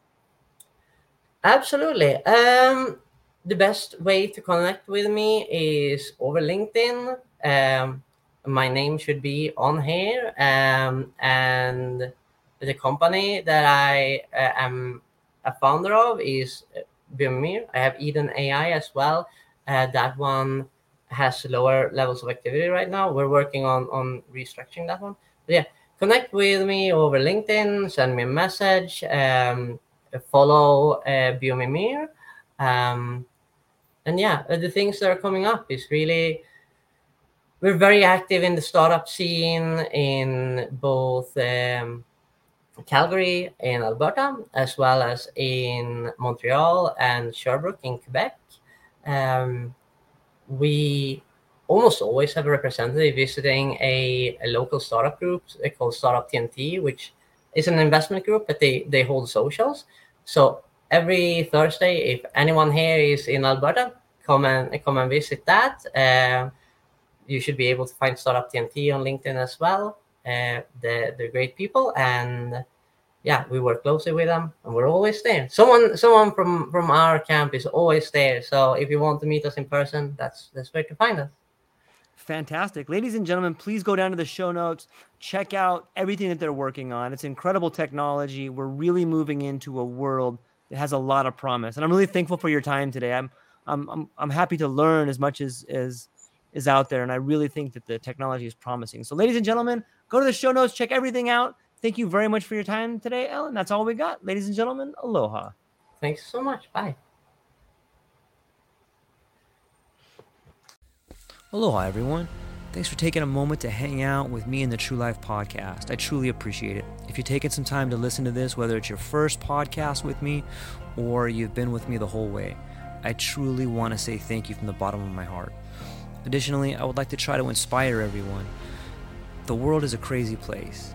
Absolutely. Um, the best way to connect with me is over LinkedIn. Um, my name should be on here, um, and the company that I uh, am a founder of is Biomimir. I have Eden AI as well. Uh, that one has lower levels of activity right now. We're working on on restructuring that one. But yeah, connect with me over LinkedIn. Send me a message. Um, follow uh, Biomimir. Um, and yeah, uh, the things that are coming up is really we're very active in the startup scene in both um, Calgary in Alberta, as well as in Montreal and Sherbrooke in Quebec. Um, we almost always have a representative visiting a, a local startup group called Startup TNT, which is an investment group, but they, they hold socials. So every Thursday, if anyone here is in Alberta, come and come and visit that. Uh, you should be able to find Startup TNT on LinkedIn as well. Uh, they're, they're great people, and yeah, we work closely with them, and we're always there. Someone someone from from our camp is always there. So if you want to meet us in person, that's that's where to find us. Fantastic. Ladies and gentlemen, please go down to the show notes, check out everything that they're working on. It's incredible technology. We're really moving into a world that has a lot of promise. And I'm really thankful for your time today. I'm I'm I'm, I'm happy to learn as much as as is out there and I really think that the technology is promising. So ladies and gentlemen, go to the show notes, check everything out. Thank you very much for your time today, Ellen. That's all we got. Ladies and gentlemen, aloha. Thanks so much. Bye. Aloha, everyone. Thanks for taking a moment to hang out with me in the True Life podcast. I truly appreciate it. If you're taking some time to listen to this, whether it's your first podcast with me or you've been with me the whole way, I truly want to say thank you from the bottom of my heart. Additionally, I would like to try to inspire everyone. The world is a crazy place,